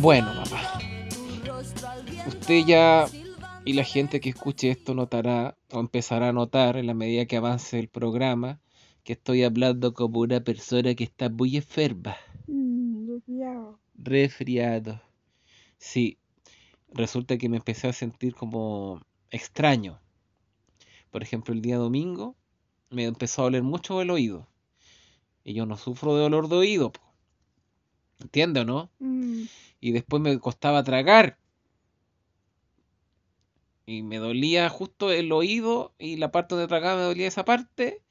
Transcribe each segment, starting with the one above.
Bueno, papá. Usted ya y la gente que escuche esto notará o empezará a notar en la medida que avance el programa que estoy hablando como una persona que está muy enferma. Mm, resfriado. Resfriado. Sí, resulta que me empecé a sentir como extraño. Por ejemplo, el día domingo me empezó a doler mucho el oído. Y yo no sufro de dolor de oído. po. ¿Entiende o no? Mm, Y después me costaba tragar. Y me dolía justo el oído y la parte donde tragaba me dolía esa parte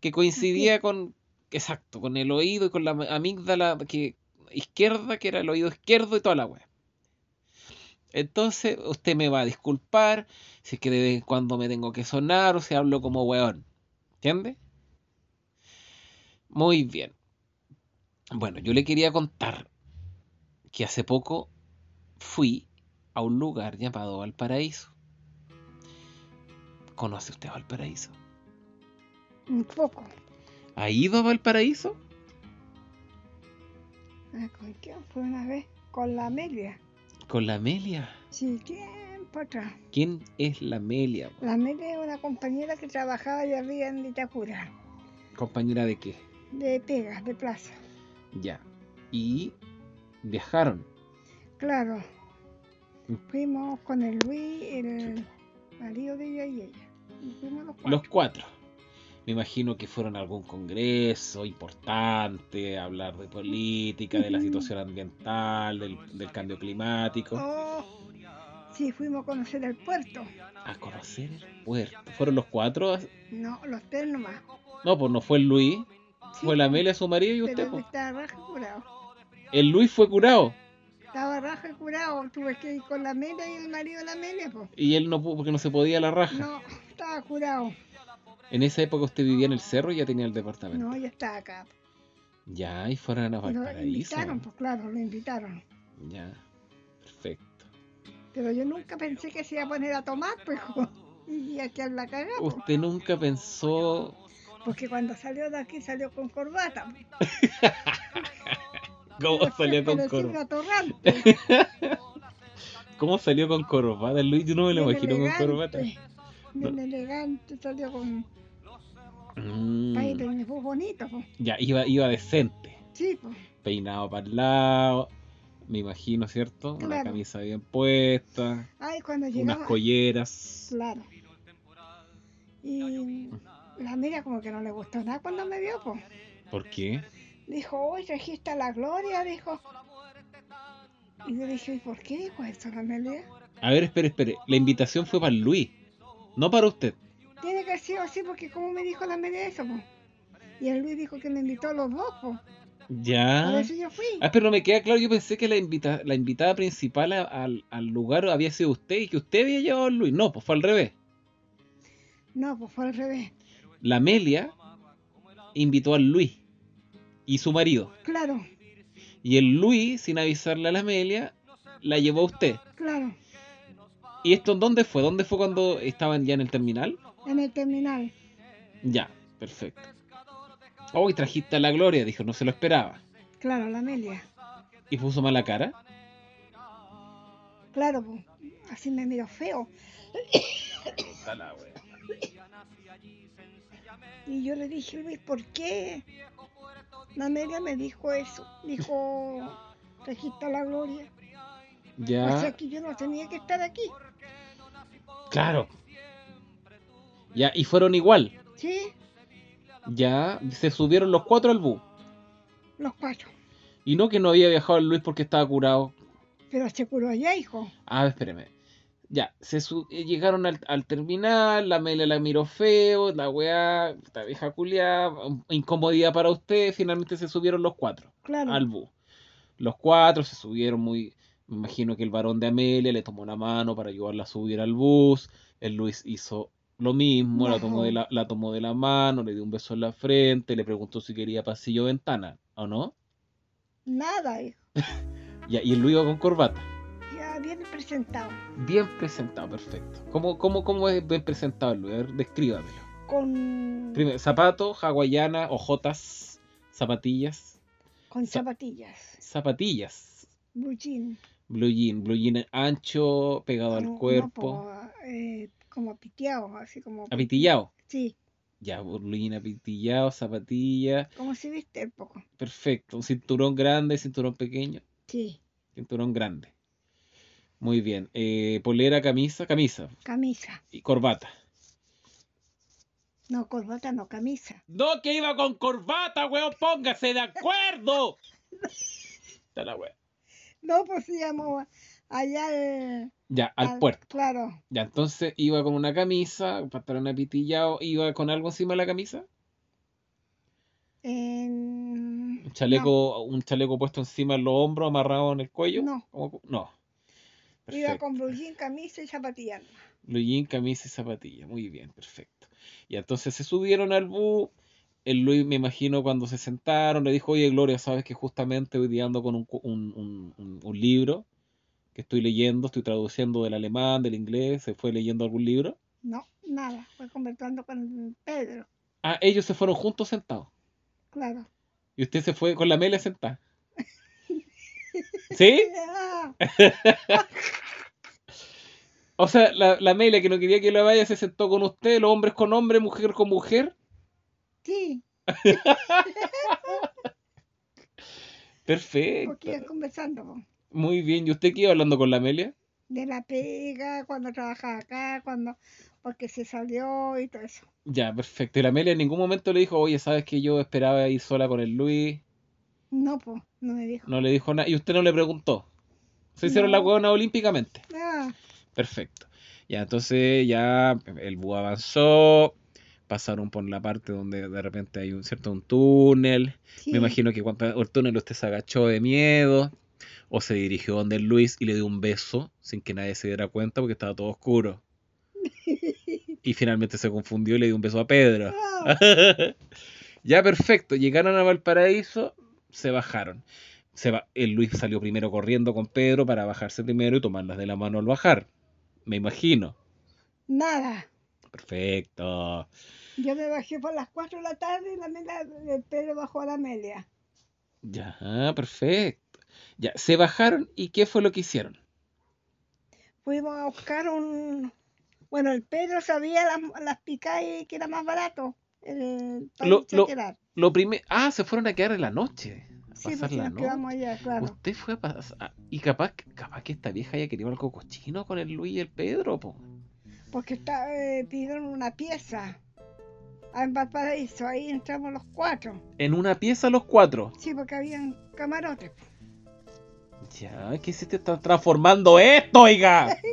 que coincidía con, exacto, con el oído y con la amígdala que, izquierda, que era el oído izquierdo y toda la wea. Entonces, usted me va a disculpar si es que de vez en cuando me tengo que sonar o si hablo como weón. ¿Entiende? Muy bien. Bueno, yo le quería contar que hace poco fui a un lugar llamado Valparaíso. ¿Conoce usted Valparaíso? un poco. ¿Ha ido a Valparaíso? Ah, ¿Con quién fue una vez? Con la Amelia. Con la Amelia. Sí, tiempo atrás. ¿Quién es la Amelia? La Amelia es una compañera que trabajaba allá arriba en Itacura, ¿Compañera de qué? de pegas, de plaza. Ya. Y viajaron. Claro. Mm. Fuimos con el Luis, el marido de ella y ella. Y fuimos los cuatro. Los cuatro. Me imagino que fueron a algún congreso importante, a hablar de política, de la situación ambiental, del, del cambio climático, Oh, sí, fuimos a conocer el puerto. a conocer el puerto. ¿Fueron los cuatro? No, los tres nomás. No, pues no fue el Luis, Sí, fue la Amelia, su marido y usted. pues. estaba. El Luis fue curado Estaba raja curado. Tuve que ir con la Amelia y el marido de la Amelia, pues. y él no pudo porque no se podía la raja. No, estaba curado. En esa época usted vivía en el cerro y ya tenía el departamento. No, ya estaba acá. Ya, y fueron a Lo Valparaíso. invitaron, pues claro, lo invitaron. Ya, perfecto. Pero yo nunca pensé que se iba a poner a tomar, pues. Y aquí a la cagada. pues. Usted nunca pensó Porque cuando salió de aquí salió con corbata. cómo salió con corbata. ¿Cómo salió con corbata Luis? Yo no me lo imagino con elegante, corbata. Bien elegante, salió con Mm, país fue bonito. pues. ya, iba, iba decente. Sí, pues. Peinado para el lado, me imagino, ¿cierto? Una Claro. camisa bien puesta, Ay, cuando unas llegaba. colleras. Claro. Y la mira como que no le gustó nada cuando me vio, pues. ¿Por qué? Dijo, hoy trajiste a la gloria, dijo. Y yo dije, ¿y por qué dijo eso la Amelia? A ver, espere, espere. La invitación fue para Luis, no para usted. Tiene que ser así porque como me dijo la Amelia eso. Y el Luis dijo que me invitó a los dos, pues. Por Ya. eso yo fui. Ah, pero no me queda claro. Yo pensé que la, invita la invitada principal a- al, al lugar había sido usted y que usted había llevado a Luis. No, pues fue al revés. No, pues fue al revés. La Amelia invitó al Luis y su marido. Claro, Y el Luis, sin avisarle a la Amelia, la llevó a usted. claro. ¿Y esto en dónde fue? ¿Dónde fue cuando estaban ya en el terminal? En el terminal. Ya, perfecto. Hoy trajiste a la Gloria, dijo, no se lo esperaba. Claro, la Amelia. Y puso mala cara. Claro, pues. Así me miró feo. Y yo le dije, Luis, ¿por qué? La Amelia me dijo eso. Dijo, trajiste a la gloria. O sea Ya, que yo no tenía que estar aquí. claro. Ya, y fueron igual. ¿Sí? Ya, se subieron los cuatro al bus. Los cuatro. Y no que no había viajado el Luis porque estaba curado. Pero se curó allá, hijo. Ah, espérame. Ya, se eh, llegaron al, al terminal, la Amelia la miró feo, la weá, esta vieja culiada, incomodidad para usted, finalmente se subieron los cuatro Claro. al bus. Los cuatro se subieron muy, me imagino que el varón de Amelia le tomó la mano para ayudarla a subir al bus, el Luis hizo lo mismo, la tomó, de la, la tomó de la mano, le dio un beso en la frente, le preguntó si quería pasillo o ventana, ¿o no? Nada, hijo. Ya, y el Luis iba con corbata. Bien presentado. Bien presentado, perfecto. ¿Cómo, cómo, cómo es bien Luis? A ver, descríbamelo. Con, Primero, zapatos, hawaiana, ojotas, zapatillas. con zapatillas. Zapatillas. Blue jean. Blue jean, blue jean ancho, pegado No- al no, cuerpo. po, eh, como piteado, así como. Apitillado. Sí, Ya, blue jean apitillado, zapatillas. como si viste un poco. Perfecto. Un cinturón grande, cinturón pequeño. Sí, Cinturón grande. Muy bien. Eh, polera, camisa, camisa. camisa. Y corbata. No, corbata, no, camisa. No, que iba con corbata, weón, póngase de acuerdo. Está la wea. No, pues llamó allá al, Ya, al al- puerto. Claro, Ya, entonces iba con una camisa, un pantalón apitillado, iba con algo encima de la camisa. en... Un chaleco, un chaleco puesto encima de los hombros, amarrado en el cuello. No. ¿Cómo? No. Iba con blue jean, camisa y zapatillas. Blue jean, camisa y zapatilla. Muy bien, perfecto. Y entonces se subieron al bus. El Luis, me imagino, cuando se sentaron, le dijo, oye, Gloria, sabes que justamente hoy día ando con un, un, un- un- libro que estoy leyendo, estoy traduciendo del alemán, del inglés, se fue leyendo algún libro. No, nada, fue conversando con Pedro, Ah, ellos se fueron juntos sentados. claro. Y usted se fue con la Amelia sentada. ¿Sí? Ah, O sea, la, la Amelia que no quería que la vaya se sentó con usted, los hombres con hombre, mujer con mujer. sí, Perfecto. porque conversando Muy bien. ¿Y usted qué iba hablando con la Amelia? de la pega, cuando trabajaba acá, cuando porque se salió y todo eso. Ya, perfecto. Y la Amelia en ningún momento le dijo, oye, ¿sabes que yo esperaba ir sola con el Luis? No, pues, no me dijo. No le dijo nada. Y usted no le preguntó. Se hicieron la huevona olímpicamente. Ah, Perfecto. Ya, entonces ya el búho avanzó. Pasaron por la parte donde de repente hay un cierto un túnel. sí, Me imagino que cuando el túnel usted se agachó de miedo. O se dirigió donde Luis y le dio un beso sin que nadie se diera cuenta porque estaba todo oscuro. Y finalmente se confundió y le dio un beso a Pedro. Ah, ya, perfecto. Llegaron a Valparaíso, se bajaron. Se va- el Luis salió primero corriendo con Pedro para bajarse primero y tomarlas de la mano al bajar. Me imagino. nada. Perfecto. Yo me bajé por las 4 de la tarde y la Amelia, el Pedro bajó a la Amelia. Ya, perfecto. Ya, se bajaron y ¿qué fue lo que hicieron? Fuimos a buscar un... Bueno, el Pedro sabía las, las picadas que era más barato. El, Lo- lo-. Lo primero. Ah, se fueron a quedar en la noche. A Sí, pasar la noche. quedamos allá, claro. Usted fue a pasar. Y capaz, capaz que esta vieja haya querido algo cochino con el Luis y el Pedro, po. Porque está, eh, pidieron una pieza en Valparaíso. Ahí entramos los cuatro. En una pieza los cuatro. Sí, porque habían camarotes. Ya, ¿qué se te está transformando esto, oiga?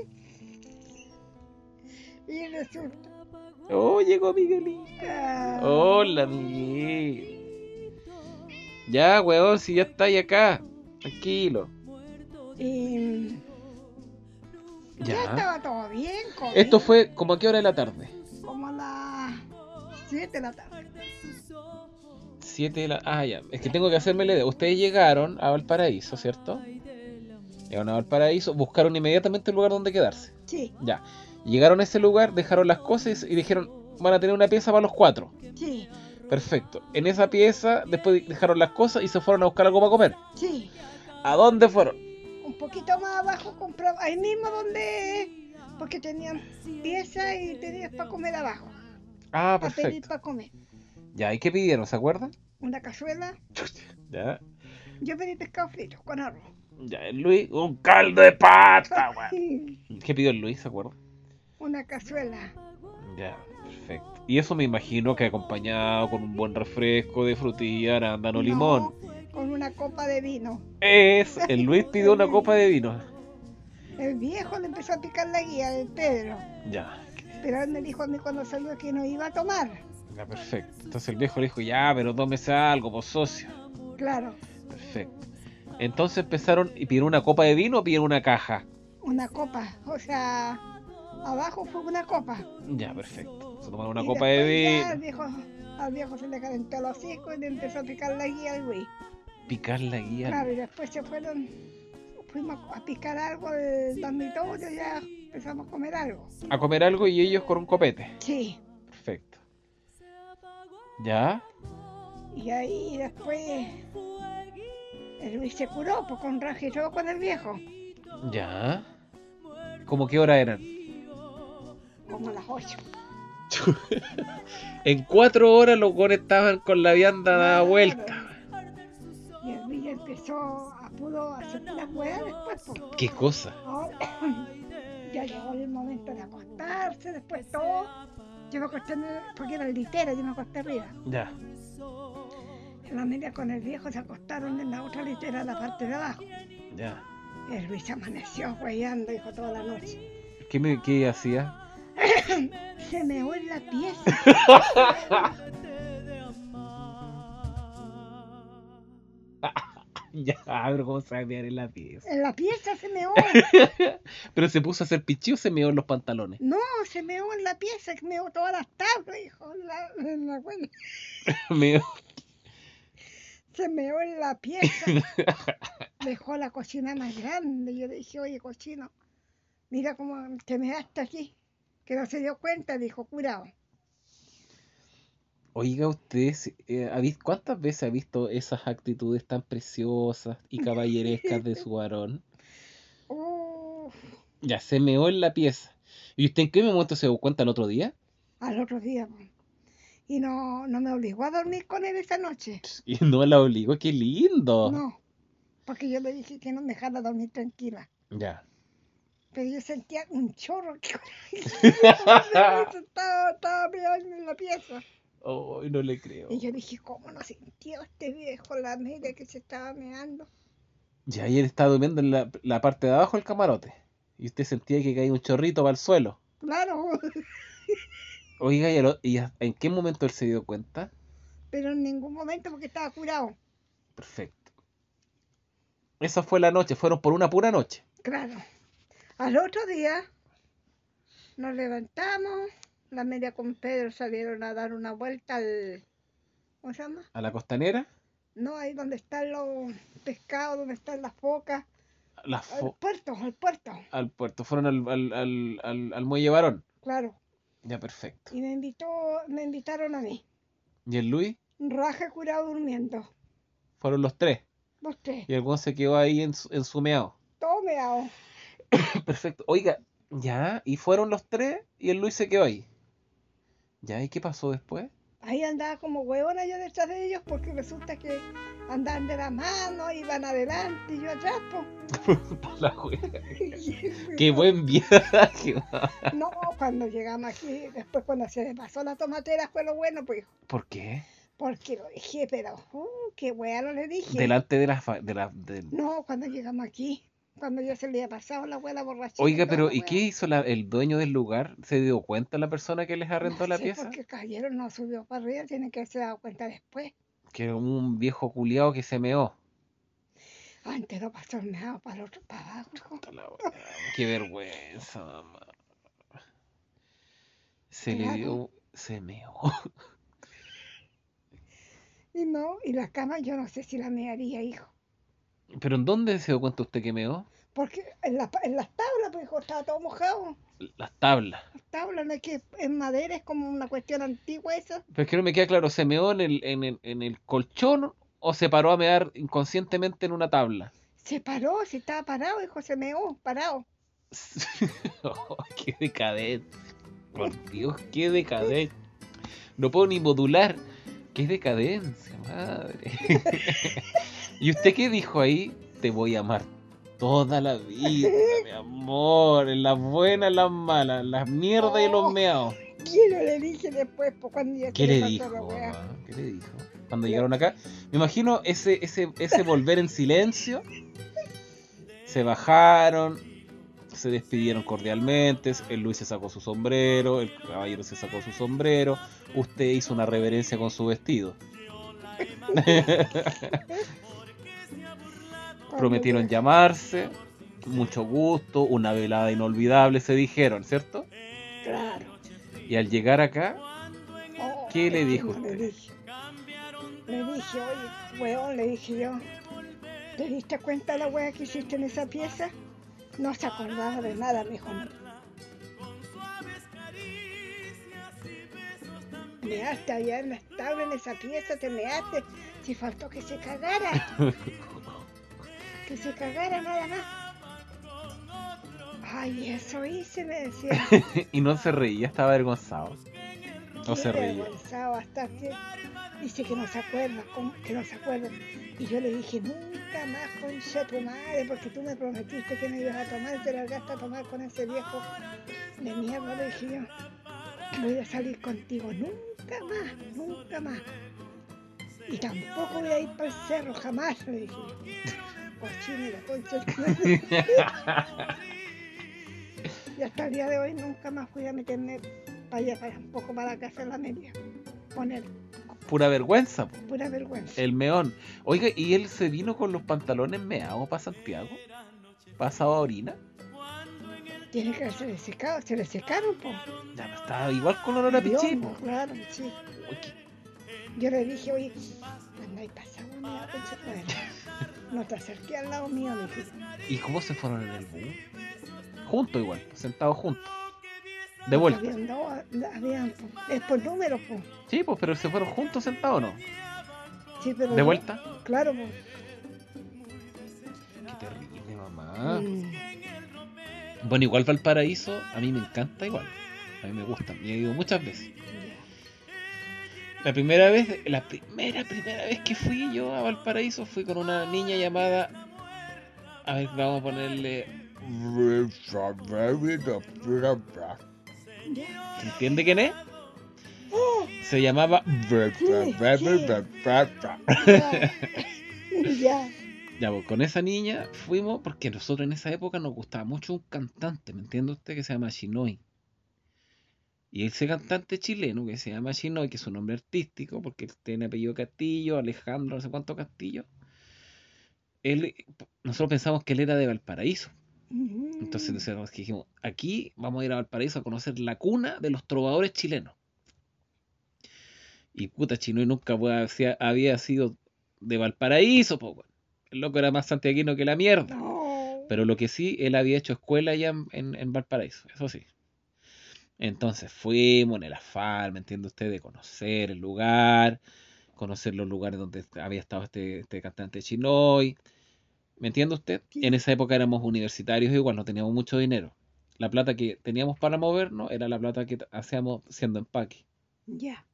Y resulta. Oh, llegó Miguelito. ah, Hola, Miguel. Ya, weón, si ya está ahí acá. Tranquilo. y ya. Ya. estaba todo bien. comí Esto fue como a qué hora de la tarde. Como a las 7 de la tarde. Siete de la... Ah, ya. Es que tengo que hacerme la idea. Ustedes llegaron a Valparaíso, ¿cierto? Llegaron a Valparaíso, buscaron inmediatamente el lugar donde quedarse. Sí, Ya. Llegaron a ese lugar, dejaron las cosas y dijeron, van a tener una pieza para los cuatro. sí, Perfecto. En esa pieza, después dejaron las cosas y se fueron a buscar algo para comer. sí. ¿A dónde fueron? Un poquito más abajo compramos, ahí mismo donde. Porque tenían piezas y tenías para comer abajo. Ah, Para pedir perfecto. para comer. Ya, ¿y qué pidieron? ¿Se acuerdan? Una cazuela. Ya. Yo pedí pescado frito con arroz. Ya, Luis, un caldo de pata, weón. ¿Qué pidió el Luis? ¿Se acuerdan? Una cazuela. Ya, perfecto. Y eso me imagino que acompañado con un buen refresco de frutilla, arándano, No, limón. Con una copa de vino. Es, el Luis pidió una copa de vino. El viejo le empezó a picar la guía del Pedro. Ya, Pero él me dijo a mí cuando salió que no iba a tomar. ya, perfecto. Entonces el viejo le dijo, ya, pero tómese algo, pues socio. Claro, Perfecto. Entonces empezaron y pidieron una copa de vino o pidieron una caja. una copa. O sea, abajo fue una copa. Ya, perfecto. Se tomaron una Y copa de vino. Al viejo, al viejo se le calentó los hocico y le empezó a picar la guía al güey. Picar la guía. Claro, y después se fueron fuimos a picar algo del dormitorio, ya empezamos a comer algo. A comer algo y ellos con un copete. Sí, Perfecto. ¿Ya? y ahí después el Luis se curó, pues con raje y todo con el viejo, ¿Ya? ¿Cómo qué hora eran? Como a las 8. En cuatro horas los gones estaban con la vianda dada vuelta. Y el Luis empezó a pudo hacer las weas después. ¿Qué cosa? Ya llegó el momento de acostarse, después todo. Yo me acosté, porque era el litera, yo me acosté arriba. Ya. En la media con el viejo se acostaron en la otra litera, en la parte de abajo. Ya. El Luis amaneció hueando, dijo toda la noche. ¿Qué, me, qué hacía? Se me en la pieza. Ya, pero ¿cómo se va a mear en la pieza? En la pieza se meó. Pero se puso a hacer pichí o se meó en los pantalones. No, se meó en la pieza, se meó todas las tablas, dijo. en La, en la cuenta. Meó. Se meó en la pieza. Dejó la cocina más grande. Yo le dije, oye, cochino, mira cómo te measte aquí. Que no se dio cuenta, dijo, curado. Oiga, usted, eh, ¿ha vis- ¿cuántas veces ha visto esas actitudes tan preciosas y caballerescas de su varón? Uf, Ya se meó en la pieza. ¿Y usted en qué momento se dio cuenta el otro día? al otro día. po. Y no, no me obligó a dormir con él esa noche. Y no la obligó, qué lindo. No, porque yo le dije que no me dejara dormir tranquila. Ya. Pero yo sentía un chorro que estaba, estaba pegando en la pieza. Ay, no le creo. Y yo dije, ¿cómo no sintió este viejo la media que se estaba meando? Y él estaba durmiendo en la, la parte de abajo del camarote. Y usted sentía que caía un chorrito para el suelo. Claro, Oiga, ¿y, en qué momento él se dio cuenta? pero en ningún momento porque estaba curado. Perfecto. Esa fue la noche, fueron por una pura noche. Claro. Al otro día nos levantamos, la media con Pedro salieron a dar una vuelta al... ¿Cómo se llama? A la costanera, No, ahí donde están los pescados, donde están las focas. la Al puerto, al puerto. al puerto, fueron al, al, al, al, al muelle varón. Claro. Ya, perfecto. Y me invitó, me invitaron a mí. ¿Y el Luis? Raja curado durmiendo. Fueron los tres. Los tres. Y el se quedó ahí en su, en su meao. Todo meado. Perfecto. Oiga, ya, y fueron los tres y el Luis se quedó ahí. Ya, ¿y qué pasó después? Ahí andaba como huevona yo detrás de ellos porque resulta que andaban de la mano, iban adelante y yo atrás, po. La. Qué buen viaje. No, cuando llegamos aquí, después cuando se me pasó la tomatera fue lo bueno, pues, ¿Por qué? porque lo dije, pero, uh, qué bueno le dije. Delante de la... fa- De la de- No, cuando llegamos aquí, cuando ya se le había pasado la abuela borrachita. Oiga, pero ¿y qué hizo la- el dueño del lugar? ¿Se dio cuenta la persona que les arrendó No la sé, pieza? Porque caballero no subió para arriba, tiene que haberse dado cuenta después. Que era un viejo culiao que se meó. Antes no pasó nada para el otro, para abajo. Qué vergüenza, mamá. Se le dio... Se meó. Y no, y la cama yo no sé si la mearía, hijo. ¿Pero en dónde se dio cuenta usted que meó? Porque en, la, en las tablas, pues, hijo, estaba todo mojado. Las tablas. Las tablas, no es que es madera, es como una cuestión antigua esa. Pero es que no me queda claro, ¿se meó en el, en el, en el colchón o se paró a mear inconscientemente en una tabla? Se paró, si estaba parado, hijo, se meó, parado. Oh, qué decadencia. Por Dios, qué decadencia. No puedo ni modular. Qué decadencia, madre. ¿Y usted qué dijo ahí? Te voy a amar toda la vida, mi amor. En las buenas, en las malas, en las mierdas y en los Oh. meados. Quiero le dije después, pues cuando ya ¿Qué le dijo? mamá? ¿Qué le dijo? Cuando llegaron acá, me imagino ese, ese, ese volver en silencio. Se bajaron, se despidieron cordialmente. El Luis se sacó su sombrero, el caballero se sacó su sombrero. Usted hizo una reverencia con su vestido. Prometieron llamarse. Mucho gusto, una velada inolvidable, se dijeron, ¿cierto? Claro. Y al llegar acá, Oh, ¿Qué le dijo Le dije, le dije, oye, weón, le dije yo, ¿Te diste cuenta de la wea que hiciste en esa pieza? No se acordaba de nada, me dijo. Measte allá en la estable, en esa pieza, te measte. Si faltó que se cagara. que se cagara nada más. Ay, eso hice, me decía. y no se reía, estaba avergonzado. No se reía. avergonzado hasta que dice que no se acuerda, ¿cómo que no se acuerda? Y yo le dije, nunca más concha tu madre, porque tú me prometiste que me ibas a tomar te largaste a tomar con ese viejo de mierda, le dije yo. Voy a salir contigo nunca más, nunca más. Y tampoco voy a ir para el cerro, jamás, le dije yo. Madre. Y hasta el día de hoy nunca más fui a meterme para allá, para un poco para la casa de la media. Poner Pura vergüenza, po. pura vergüenza. el meón. Oiga, ¿y él se vino con los pantalones meados para Santiago? ¿Pasado a orina? Tiene que haberse secado, se le secaron, pues. Ya, pero estaba igual con olor a pichí, po. Claro, Yo le dije, oye, anda ahí pasado, tu madre. No te acerques al lado mío, le dije. ¿Y cómo se fueron en el bus? Juntos igual, sentados juntos. De vuelta. Habían dado, habían, es por número, pues. Sí, pues, pero se fueron juntos sentados, ¿no? Sí, pero ¿De yo- vuelta? Claro, pues. Qué terrible, mamá. Mm, Bueno, igual Valparaíso, a mí me encanta igual. A mí me gusta, y he ido muchas veces. La primera vez, la primera, primera vez que fui yo a Valparaíso fui con una niña llamada. A ver, vamos a ponerle. ¿Se entiende quién es? Se llamaba. ya. ya. Pues con esa niña fuimos porque nosotros en esa época nos gustaba mucho un cantante, ¿me entiende usted? Que se llama Chinoy. Y ese cantante chileno que se llama Chinoy, que es un nombre artístico, porque él tiene apellido Castillo, Alejandro, no sé cuánto Castillo. Él, nosotros pensamos que él era de Valparaíso. Entonces Mm. nosotros dijimos, aquí vamos a ir a Valparaíso a conocer la cuna de los trovadores chilenos. Y puta, Chinoy nunca había sido de Valparaíso, po. El loco era más santiaguino que la mierda. Pero lo que sí, él había hecho escuela allá en, en- en Valparaíso, eso sí. Entonces fuimos en el afán, ¿me entiende usted? De conocer el lugar, conocer los lugares donde había estado este, este cantante Chinoy. ¿Me entiende usted? En esa época éramos universitarios igual, no teníamos mucho dinero. La plata que teníamos para movernos era la plata que hacíamos siendo empaque. Ya.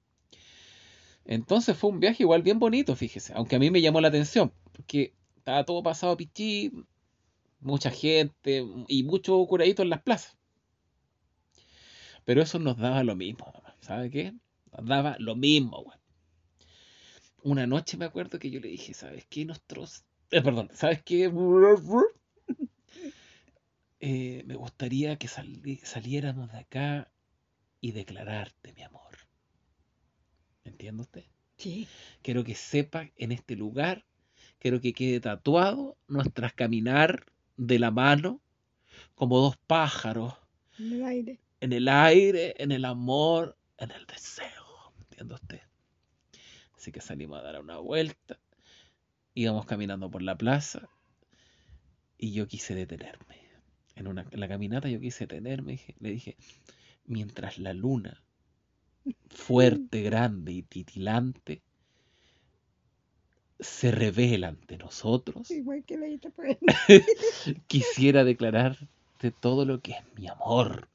Entonces fue un viaje igual bien bonito, fíjese, aunque a mí me llamó la atención, porque estaba todo pasado a pichí, mucha gente y mucho curadito en las plazas. Pero eso nos daba lo mismo, ¿sabe qué? Nos daba lo mismo, güey. Una noche me acuerdo que yo le dije, ¿sabes qué? Nosotros, eh, perdón, ¿sabes qué? Eh, me gustaría que sali- saliéramos de acá y declararte mi amor. ¿Me entiende usted? Sí. Quiero que sepa en este lugar, quiero que quede tatuado nuestras caminar de la mano como dos pájaros En el aire. En el aire, en el amor, en el deseo. ¿Entiende usted? Así que salimos a dar una vuelta, íbamos caminando por la plaza y yo quise detenerme. En, una, en la caminata yo quise detenerme, le dije, mientras la luna, fuerte, grande y titilante, se revela ante nosotros, Igual que quisiera declararte todo lo que es mi amor.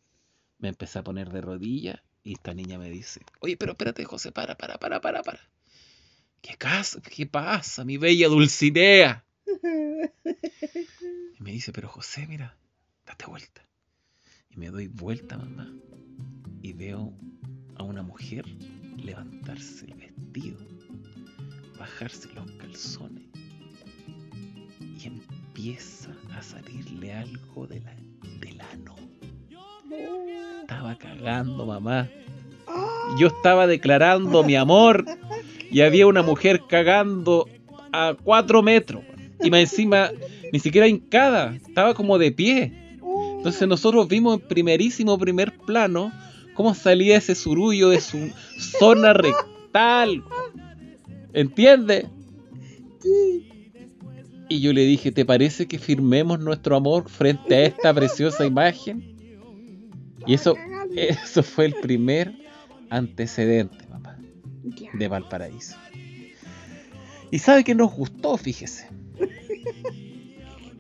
Me empecé a poner de rodillas y esta niña me dice, oye, pero espérate, José, para, para, para, para, para. ¿Qué, ¿Qué pasa, mi bella Dulcinea? Y me dice, pero José, mira, date vuelta. Y me doy vuelta, mamá, y veo a una mujer levantarse el vestido, bajarse los calzones y empieza a salirle algo de la, del ano. Estaba cagando, mamá. Yo estaba declarando mi amor y había una mujer cagando a cuatro metros. Y más encima, ni siquiera hincada, estaba como de pie. Entonces nosotros vimos en primerísimo primer plano cómo salía ese surullo de su zona rectal. ¿Entiende? sí. Y yo le dije, ¿te parece que firmemos nuestro amor frente a esta preciosa imagen? Y eso, eso fue el primer antecedente, papá, de Valparaíso. Y sabe que nos gustó, fíjese.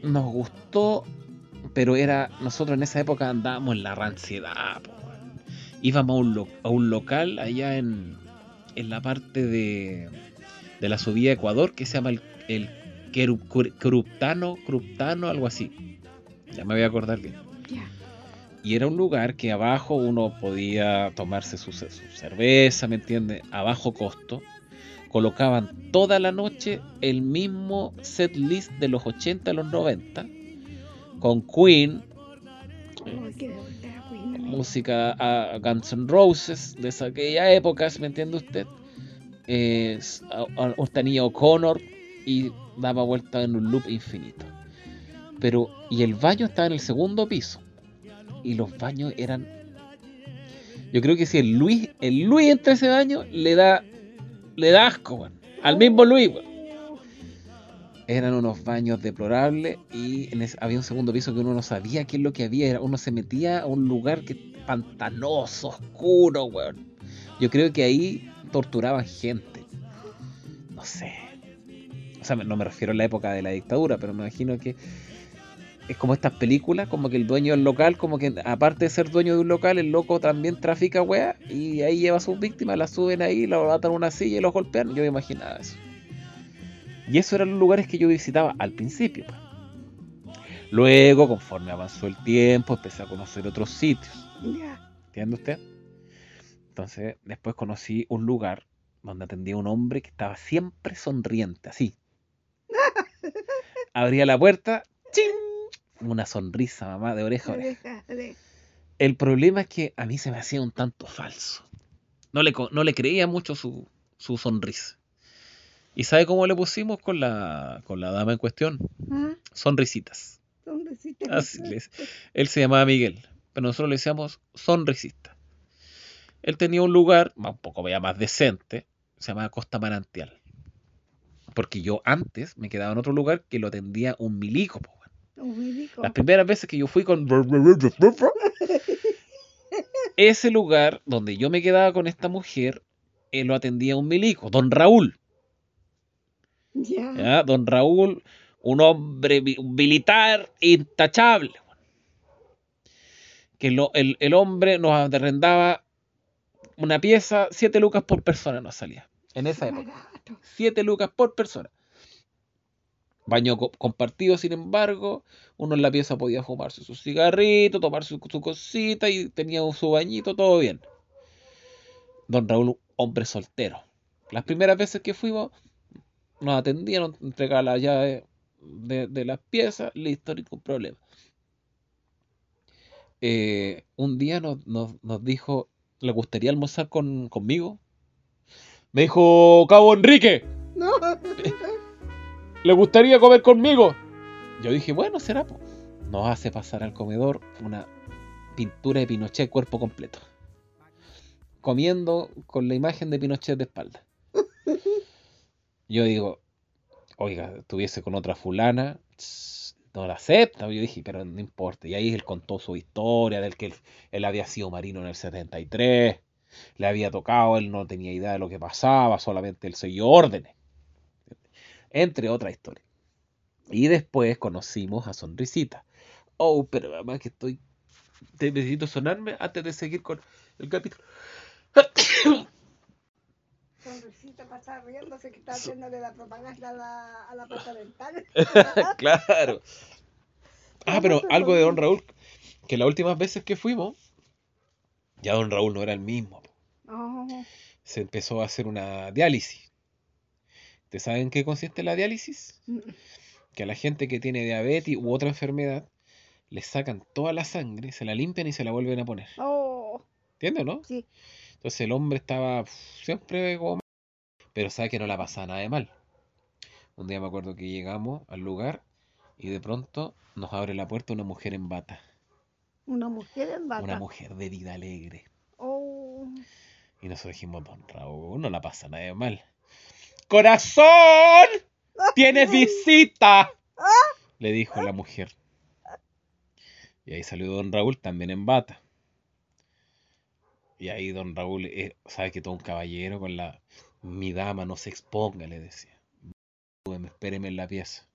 Nos gustó, pero era. Nosotros en esa época andábamos en la ranciedad, po. Íbamos a un, lo- a un local allá en, en la parte de, de la subida de Ecuador que se llama el, el Cur- Cruptano, Cruptano, algo así. Ya me voy a acordar bien. Y era un lugar que abajo uno podía tomarse su, su cerveza, ¿me entiendes? A bajo costo. Colocaban toda la noche el mismo set list de los 80 a los 90. Con Queen, música a Guns N' Roses de esa- aquella épocas, ¿me entiende usted? Eh, tenía O'Connor y daba vuelta en un loop infinito. Pero, y el baño estaba en el segundo piso. Y los baños eran. Yo creo que si el Luis, el Luis entra a ese baño, le da. Le da asco, weón. Al mismo Luis, weón. Eran unos baños deplorables y en ese- había un segundo piso que uno no sabía qué es lo que había. Era- uno se metía a un lugar que pantanoso, oscuro, weón. Yo creo que ahí torturaban gente. No sé. O sea, no me refiero a la época de la dictadura, pero me imagino que es como estas películas, como que el dueño del local, como que aparte de ser dueño de un local, el loco también trafica weá y ahí lleva a sus víctimas, las suben ahí, lo atan a una silla y los golpean. Yo me imaginaba eso. Y esos eran los lugares que yo visitaba al principio. pues. Luego, conforme avanzó el tiempo, empecé a conocer otros sitios. ¿Entiende usted? Entonces, después conocí un lugar donde atendía un hombre que estaba siempre sonriente, así. Abría la puerta, ¡chin! Una sonrisa, mamá, de oreja a oreja. El problema es que a mí se me hacía un tanto falso. No le, no le creía mucho su, su sonrisa. ¿Y sabe cómo le pusimos con la, con la dama en cuestión? ¿Ah? Sonrisitas. Les- él se llamaba Miguel, pero nosotros le decíamos sonrisista. Él tenía un lugar, un poco ya más decente, se llamaba Costa Manantial. Porque yo antes me quedaba en otro lugar que lo atendía un milico. po. Las primeras veces que yo fui con... Ese lugar donde yo me quedaba con esta mujer, él lo atendía un milico, don Raúl. Ya. ¿ya? Don Raúl, un hombre un militar intachable. Que lo- el, el hombre nos arrendaba una pieza, siete lucas por persona nos salía. En esa época. 7 lucas por persona. Baño co- compartido, sin embargo, uno en la pieza podía fumarse su cigarrito, tomar su, su cosita y tenía su bañito, todo bien. Don Raúl, hombre soltero. Las primeras veces que fuimos, nos atendían, nos entregaban la llave de, de las piezas, listo, ningún problema. Eh, un día nos, nos- nos dijo, ¿le gustaría almorzar con, conmigo? Me dijo, Cabo Enrique, No. ¿le gustaría comer conmigo? Yo dije, bueno, será. po". Nos hace pasar al comedor una pintura de Pinochet cuerpo completo. Comiendo con la imagen de Pinochet de espalda. Yo digo, oiga, estuviese con otra fulana, no la acepta. Yo dije, pero no importa. Y ahí él contó su historia del que él, él había sido marino en el 73, le había tocado, él no tenía idea de lo que pasaba, solamente él siguió órdenes. Entre otras historias. Y después conocimos a Sonrisita. Oh, pero mamá que estoy... te- Necesito sonarme antes de seguir con el capítulo. Sonrisita pasa riéndose que está haciéndole la propaganda a la, a la dental. claro. Ah, pero algo de Don Raúl, que las últimas veces que fuimos, ya Don Raúl no era el mismo. No. Se empezó a hacer una diálisis. ¿Ustedes saben en qué consiste la diálisis? Mm. Que a la gente que tiene diabetes u otra enfermedad, le sacan toda la sangre, se la limpian y se la vuelven a poner. Oh, ¿Entiendes, no? sí. Entonces el hombre estaba uf, siempre como... Pero sabe que no la pasaba nada de mal. Un día me acuerdo que llegamos al lugar y de pronto nos abre la puerta una mujer en bata. Una mujer en bata. Una mujer de vida alegre. Oh, Y nosotros dijimos, don Raúl, no la pasa nada de mal. ¡Corazón! ¡Tienes visita! Le dijo la mujer. Y ahí salió don Raúl también en bata. Y ahí don Raúl, eh, sabe que todo un caballero con la... Mi dama no se exponga, le decía. Espéreme en la pieza,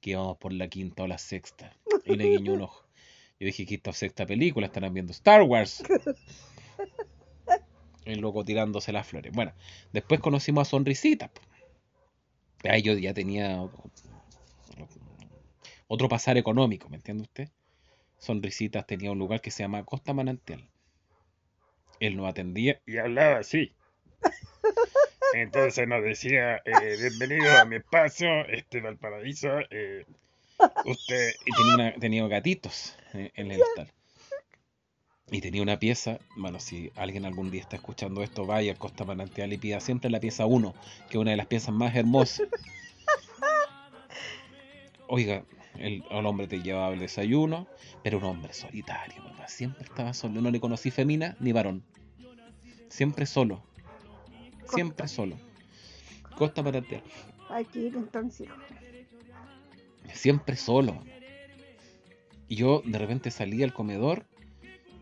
que íbamos por la quinta o la sexta. Y le guiñó un ojo. Yo dije, quinta o sexta película, estarán viendo Star Wars. El loco tirándose las flores. Bueno, después conocimos a Sonrisita. po. Ahí yo ya tenía otro pasar económico, ¿me entiende usted? Sonrisitas tenía un lugar que se llama Costa Manantial. Él nos atendía y hablaba así. Entonces nos decía, eh, bienvenido a mi espacio, este Valparaíso. eh, usted, y tenía, una- tenía gatitos eh, en el tal. Y tenía una pieza, bueno, si alguien algún día está escuchando esto, vaya a Costa Manantial y pida siempre la pieza 1, que es una de las piezas más hermosas. Oiga, el, el hombre te llevaba el desayuno, pero un hombre solitario, mamá. Siempre estaba solo. No le conocí femina ni varón. Siempre solo. Siempre solo. Costa Manantial. Hay que ir entonces, siempre solo. Y yo de repente salía al comedor,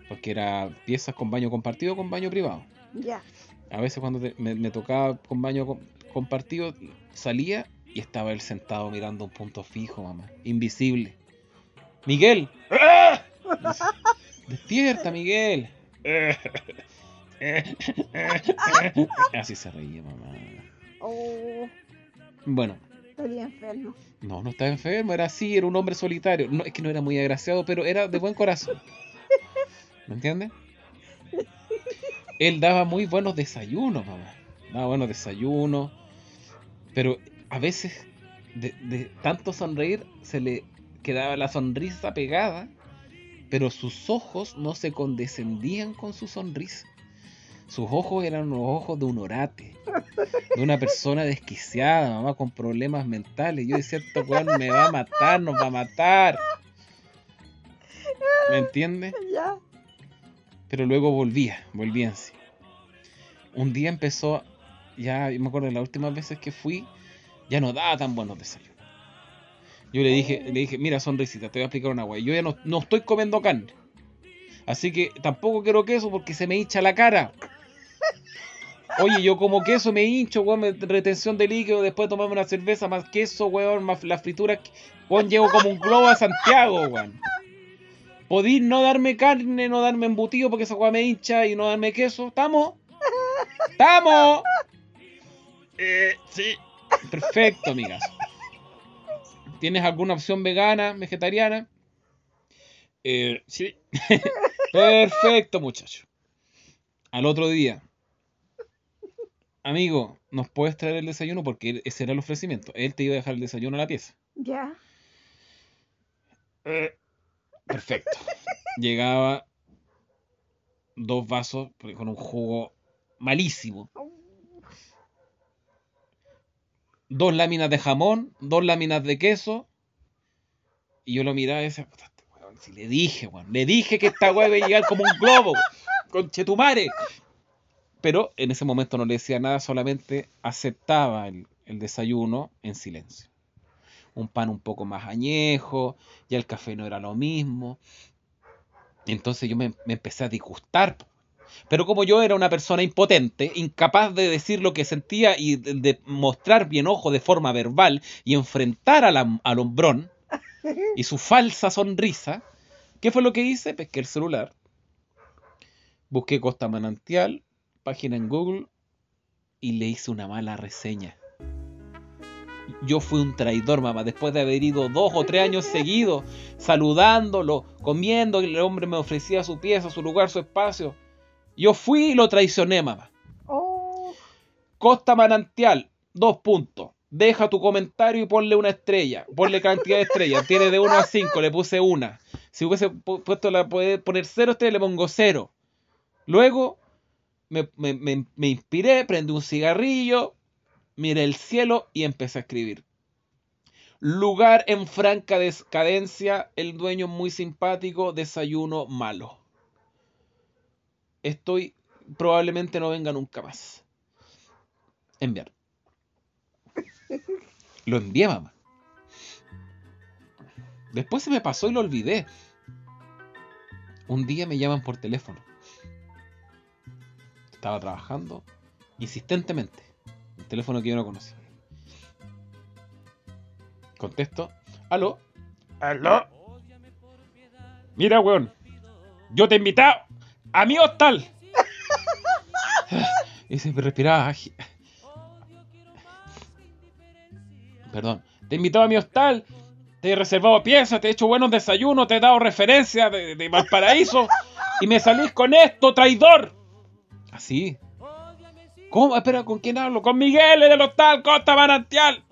porque era piezas con baño compartido con baño privado. Ya. A veces cuando te- me, me tocaba con baño com- compartido, salía y estaba él sentado mirando un punto fijo, mamá. Invisible. Miguel, ¡Ah! despierta, Miguel. Así se reía, mamá. Oh, Bueno, estaría enfermo. no, no estaba enfermo, era así, era un hombre solitario. No, es que no era muy agraciado, pero era de buen corazón. ¿Me entiendes? Él daba muy buenos desayunos, mamá. Daba buenos desayunos. Pero a veces, de, tanto sonreír, se le quedaba la sonrisa pegada, pero sus ojos no se condescendían con su sonrisa. Sus ojos eran los ojos de un orate, de una persona desquiciada, mamá, con problemas mentales. Yo decía, este weón me va a matar, nos va a matar. ¿Me entiendes? Ya. Pero luego volvía, volvía en sí. Un día empezó, ya yo me acuerdo de las últimas veces que fui, ya no daba tan buenos desayunos. Yo le dije, le dije, mira, sonrisita, te voy a explicar una weá. Yo ya no, no estoy comiendo carne. Así que tampoco quiero queso porque se me hincha la cara. Oye, yo como queso me hincho, weón, retención de líquido, después de tomarme una cerveza, más queso, weón, más la fritura, weón, llego como un globo a Santiago, weón. Podís no darme carne, no darme embutido porque esa weá me hincha y no darme queso. ¿Estamos? ¿Estamos? Eh, sí, Perfecto, amigas. ¿Tienes alguna opción vegana, vegetariana? eh, sí. Perfecto, muchacho. Al otro día. Amigo, ¿nos puedes traer el desayuno? Porque ese era el ofrecimiento. Él te iba a dejar el desayuno a la pieza. Ya. Eh, Perfecto. Llegaba dos vasos con un jugo malísimo. Dos láminas de jamón, dos láminas de queso. Y yo lo miraba y decía, "Puta, este weón, le dije, weón, le dije que esta weá iba a llegar como un globo, con chetumare. Pero en ese momento no le decía nada, solamente aceptaba el desayuno en silencio. Un pan un poco más añejo, ya el café no era lo mismo. Entonces yo me, me empecé a disgustar. Pero como yo era una persona impotente, incapaz de decir lo que sentía y de, de mostrar mi enojo de forma verbal y enfrentar a la- al hombrón y su falsa sonrisa, ¿qué fue lo que hice? Pesqué el celular, busqué Costa Manantial, página en Google y le hice una mala reseña. Yo fui un traidor, mamá, después de haber ido dos o tres años seguidos, saludándolo, comiendo, el hombre me ofrecía su pieza, su lugar, su espacio. Yo fui y lo traicioné, mamá. Oh, Costa Manantial, dos puntos. Deja tu comentario y ponle una estrella. Ponle cantidad de estrellas. Tiene de 1 a 5, le puse una. Si hubiese pu- puesto la puede poner cero estrellas, le pongo cero. Luego me, me- me- me inspiré, prendí un cigarrillo, miré el cielo y empecé a escribir. Lugar en franca decadencia, el dueño muy simpático, desayuno malo. Estoy, probablemente no venga nunca más. Enviar. Lo envié, mamá. Después se me pasó y lo olvidé. Un día me llaman por teléfono. Estaba trabajando insistentemente. El teléfono que yo no conocía. Contesto. ¿Aló? ¿Aló? Mira, weón. Yo te he invitado a mi hostal. Y se me respiraba. Perdón. Te he invitado a mi hostal. Te he reservado piezas, te he hecho buenos desayunos, te he dado referencias de, de Valparaíso. Y me salís con esto, traidor. Así. ¿Cómo? Espera, ¿con quién hablo? Con Miguel del hostal Costa Manantial.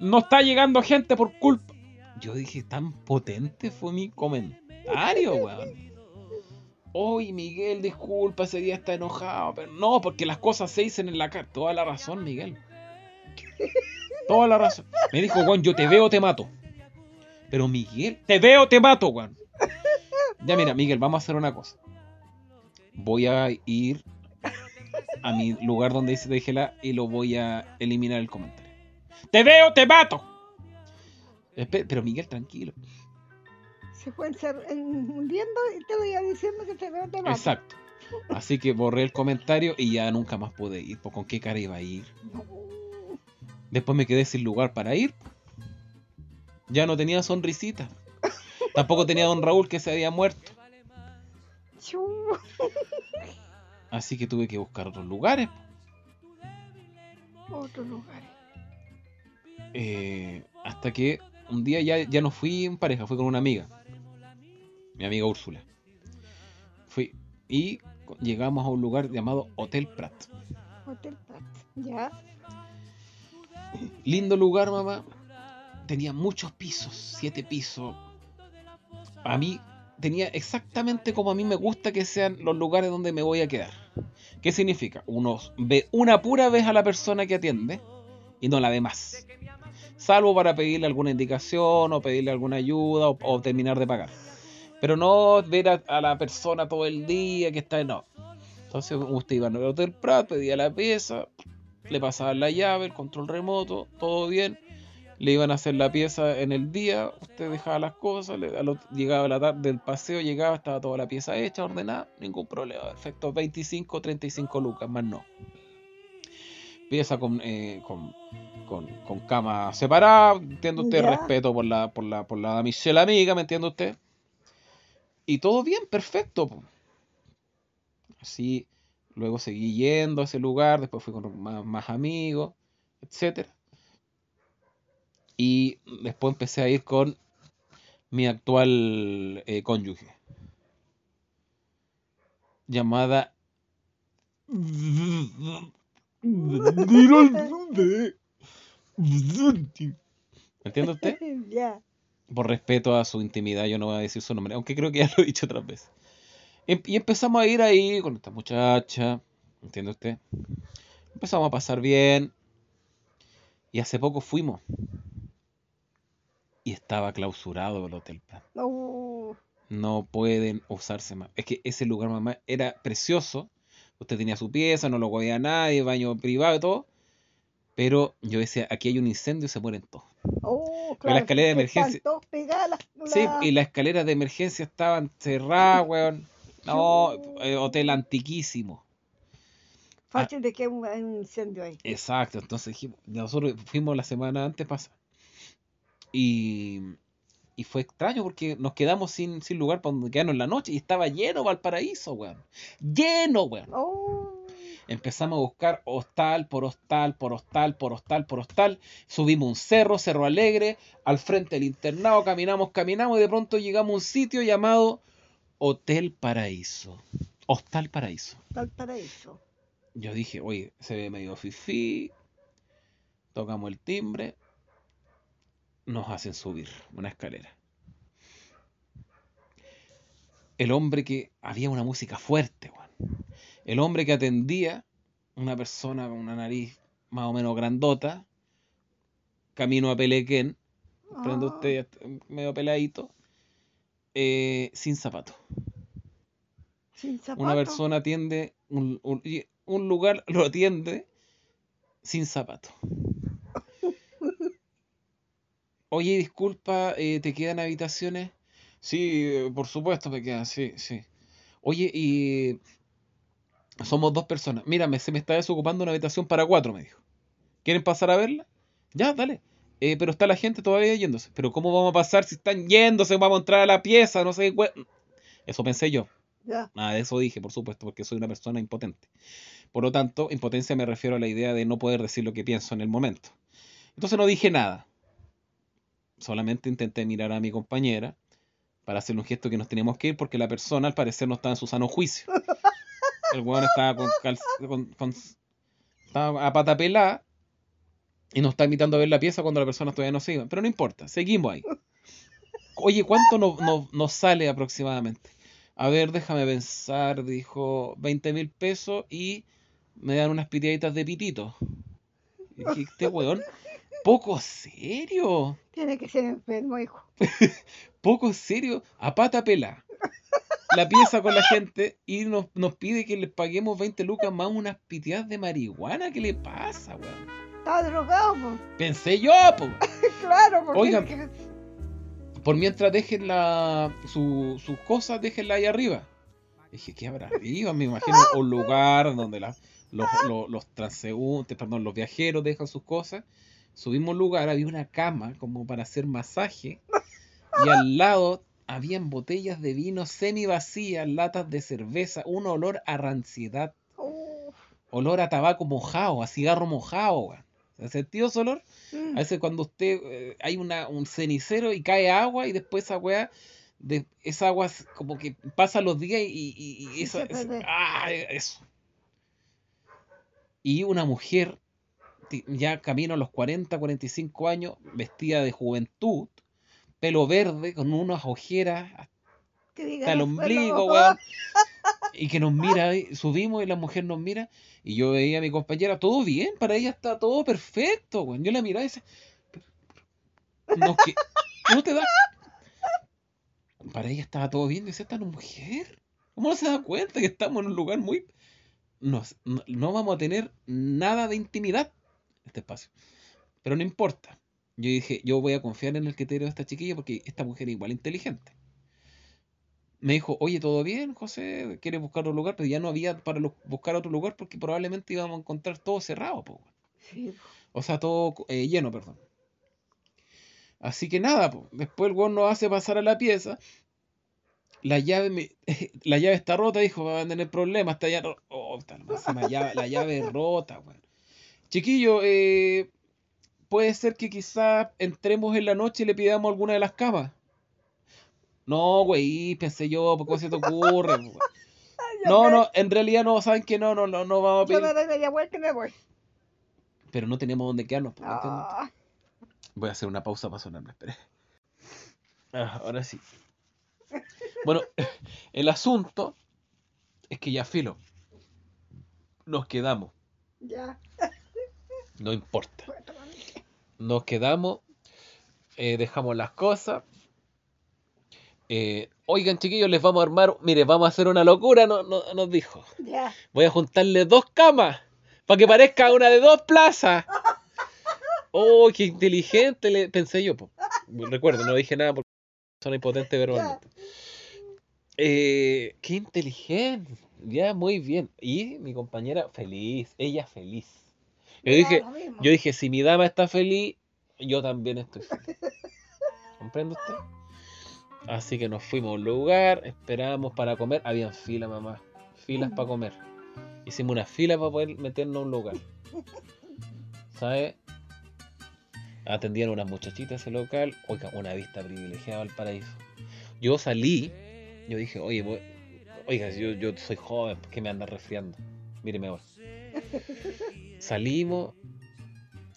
No está llegando gente por culpa. Yo dije, tan potente fue mi comentario, weón. Hoy Miguel, disculpa, ese día está enojado. Pero no, porque las cosas se dicen en la cara. Toda la razón, Miguel. Toda la razón. Me dijo, weón, yo te veo, te mato. Pero Miguel, te veo, te mato, weón. Ya mira, Miguel, vamos a hacer una cosa. Voy a ir a mi lugar donde dice déjela y lo voy a eliminar el comentario. Te veo, te mato. Pero Miguel, tranquilo. Se fue encer- en- hundiendo y te voy a diciendo que te veo te mato. Exacto. Así que borré el comentario y ya nunca más pude ir. ¿Con qué cara iba a ir? Después me quedé sin lugar para ir. Ya no tenía sonrisita. Tampoco tenía a don Raúl que se había muerto. Así que tuve que buscar otros lugares. Otros lugares. Eh, hasta que un día ya, ya no fui en pareja, fui con una amiga. Mi amiga Úrsula. Fui y llegamos a un lugar llamado Hotel Prat. Hotel Prat. Ya. Lindo lugar, mamá. Tenía muchos pisos, siete pisos. A mí tenía exactamente como a mí me gusta que sean los lugares donde me voy a quedar. ¿Qué significa? Uno ve una pura vez a la persona que atiende y no la ve más. Salvo para pedirle alguna indicación o pedirle alguna ayuda o, terminar de pagar. Pero no ver a, la persona todo el día que está no. Entonces usted iba al Hotel Prat, pedía la pieza, le pasaban la llave, el control remoto, todo bien. Le iban a hacer la pieza en el día, usted dejaba las cosas, le- a lo- llegaba la tarde del paseo, llegaba, estaba toda la pieza hecha, ordenada, ningún problema, perfecto, 25, 35 lucas, más no. Pieza con, eh, con, con, con cama separada, entiende usted, respeto por la, por la, por la damisela amiga, ¿me entiende usted? Y todo bien, perfecto. Así, luego seguí yendo a ese lugar, después fui con más, más amigos, etcétera. Y después empecé a ir con mi actual eh, cónyuge. Llamada. ¿Entiende usted? ya. Por respeto a su intimidad, yo no voy a decir su nombre, aunque creo que ya lo he dicho otras veces. Em- Y empezamos a ir ahí con esta muchacha, ¿entiende usted? Empezamos a pasar bien. Y hace poco fuimos. Y estaba clausurado el Hotel Plan. No. No pueden usarse más. Es que ese lugar, mamá, era precioso. Usted tenía su pieza, no lo podía nadie, baño privado y todo. Pero yo decía, aquí hay un incendio y se mueren todos. Oh, la escalera de emergencia- todos pegadas Sí, y las escaleras de emergencia estaban cerradas, weón. No, eh, hotel antiquísimo. Fácil de que hay un, hay un incendio ahí. Exacto, entonces dijimos, nosotros fuimos la semana antes pasada. Y, y fue extraño porque nos quedamos sin, sin lugar para donde quedarnos en la noche y estaba lleno Valparaíso, weón. Lleno, weón. Oh. Empezamos a buscar hostal por hostal, por hostal, por hostal, por hostal. Subimos un cerro, Cerro Alegre, al frente del internado, caminamos, caminamos y de pronto llegamos a un sitio llamado Hotel Paraíso. Hostal Paraíso. Valparaíso. Yo dije, oye, se ve medio fifí. Tocamos el timbre. Nos hacen subir una escalera. El hombre que. Había una música fuerte, weón. El hombre que atendía, una persona con una nariz más o menos grandota, camino a Pelequén, prende Ah, usted medio peladito, eh, sin zapato. Sin Una persona atiende, un, un lugar lo atiende sin zapato. Oye, disculpa, eh, ¿te quedan habitaciones? Sí, eh, por supuesto me quedan, sí, sí. Oye, y somos dos personas. Mírame, se me está desocupando una habitación para cuatro, me dijo. ¿Quieren pasar a verla? Ya, dale. Eh, pero está la gente todavía yéndose. Pero ¿cómo vamos a pasar si están yéndose? Vamos a entrar a la pieza, no sé qué. Eso pensé yo. Ya. Nada de eso dije, por supuesto, porque soy una persona impotente. Por lo tanto, impotencia me refiero a la idea de no poder decir lo que pienso en el momento. Entonces no dije nada. Solamente intenté mirar a mi compañera para hacerle un gesto que nos teníamos que ir porque la persona al parecer no estaba en su sano juicio. El weón estaba con, calz- con- con- estaba a pata pelada y nos está invitando a ver la pieza cuando la persona todavía no se iba. Pero no importa, seguimos ahí. Oye, ¿cuánto nos, nos- nos sale aproximadamente? A ver, déjame pensar, dijo 20 mil pesos y me dan unas pitiaditas de pitito. Y dije, este weón, poco serio, Tiene que ser enfermo, hijo. poco serio, a pata pelada. La pieza con la gente y nos, nos pide que les paguemos 20 lucas más unas pitiadas de marihuana. ¿Qué le pasa, weón? Está drogado, pues. Pensé yo, po. Claro, porque Oigan. Por mientras dejen la, su- sus cosas, déjenla ahí arriba. Dije, ¿qué habrá arriba? Me imagino un lugar donde la- los, los, los transeúntes, perdón, los viajeros dejan sus cosas. Subimos lugar, había una cama como para hacer masaje. Y al lado habían botellas de vino semi vacías, latas de cerveza, un olor a ranciedad, olor a tabaco mojado, a cigarro mojado. ¿Has sentido ese olor? Mm. A veces cuando usted eh, hay una, un cenicero y cae agua y después esa weá, de, esa agua como que pasa los días y, y- y esa, se ah, eso. Y una mujer, ya camino a los 40, 45 años, vestida de juventud, pelo verde, con unas ojeras hasta el ombligo, weón. Y que nos mira, subimos y la mujer nos mira. Y yo veía a mi compañera, todo bien, para ella está todo perfecto, weón. Yo la miraba y decía, no, que, ¿no te das? Para ella estaba todo bien, dice, esta mujer. ¿Cómo no se da cuenta que estamos en un lugar muy... Nos- no, no vamos a tener nada de intimidad este espacio. Pero no importa. Yo dije, yo voy a confiar en el criterio de esta chiquilla porque esta mujer es igual inteligente me dijo, oye, ¿todo bien, José? ¿Quieres buscar otro lugar? Pero ya no había para lo- buscar otro lugar porque probablemente íbamos a encontrar todo cerrado, po. Sí, o sea, todo eh, lleno, perdón. Así que nada, po. después el weón nos hace pasar a la pieza. La llave, me- la llave está rota, dijo, va a tener problemas, está ya oh, está la llave, la llave rota, weón. Chiquillo, eh, puede ser que quizás entremos en la noche y le pidamos alguna de las camas. No, güey, pensé yo, ¿por qué se te ocurre? Yo No, no, en realidad no, ¿saben que No, no, no, no vamos a Yo pedir. me doy media vuelta y me voy. Pero no tenemos dónde quedarnos. Ah, Voy a hacer una pausa para sonarme, espere. Ah, ahora sí. Bueno, el asunto es que ya filo. Nos quedamos, ya. No importa. Nos quedamos, eh, dejamos las cosas. Eh, oigan, chiquillos, les vamos a armar. Mire, vamos a hacer una locura, no, no- nos dijo. Voy a juntarle dos camas para que parezca una de dos plazas. Oh, qué inteligente, le pensé yo. po. Recuerdo, no dije nada porque son impotente verbalmente. Eh, qué inteligente. Ya, muy bien. Y mi compañera feliz, ella feliz. Yo dije, yo dije, si mi dama está feliz, yo también estoy feliz. ¿Comprende usted? Así que nos fuimos a un lugar, esperábamos para comer. Habían filas, mamá. Filas para comer. Hicimos una fila para poder meternos a un lugar. ¿Sabes? Atendían unas muchachitas ese local. Oiga, una vista privilegiada al paraíso. Yo salí, yo dije, oye, voy- oiga, yo, yo soy joven, ¿por qué me anda resfriando? Míreme ahora. Salimos,